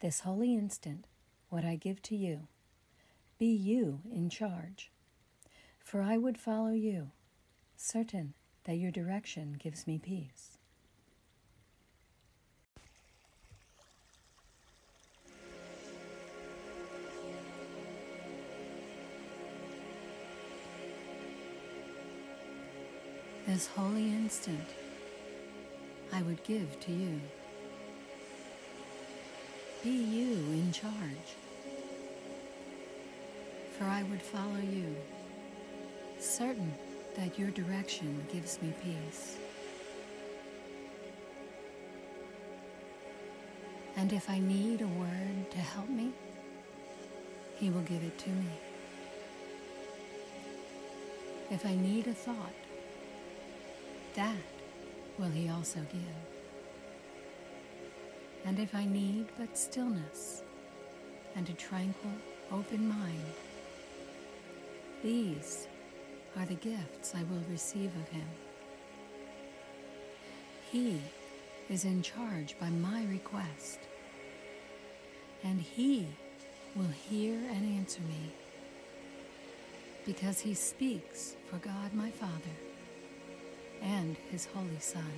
This holy instant, what I give to you, be you in charge. For I would follow you, certain that your direction gives me peace. This holy instant I would give to you. Be you in charge. For I would follow you, certain that your direction gives me peace. And if I need a word to help me, He will give it to me. If I need a thought, that will He also give. And if I need but stillness and a tranquil, open mind, these are the gifts I will receive of Him. He is in charge by my request, and He will hear and answer me because He speaks for God my Father and His Holy Son.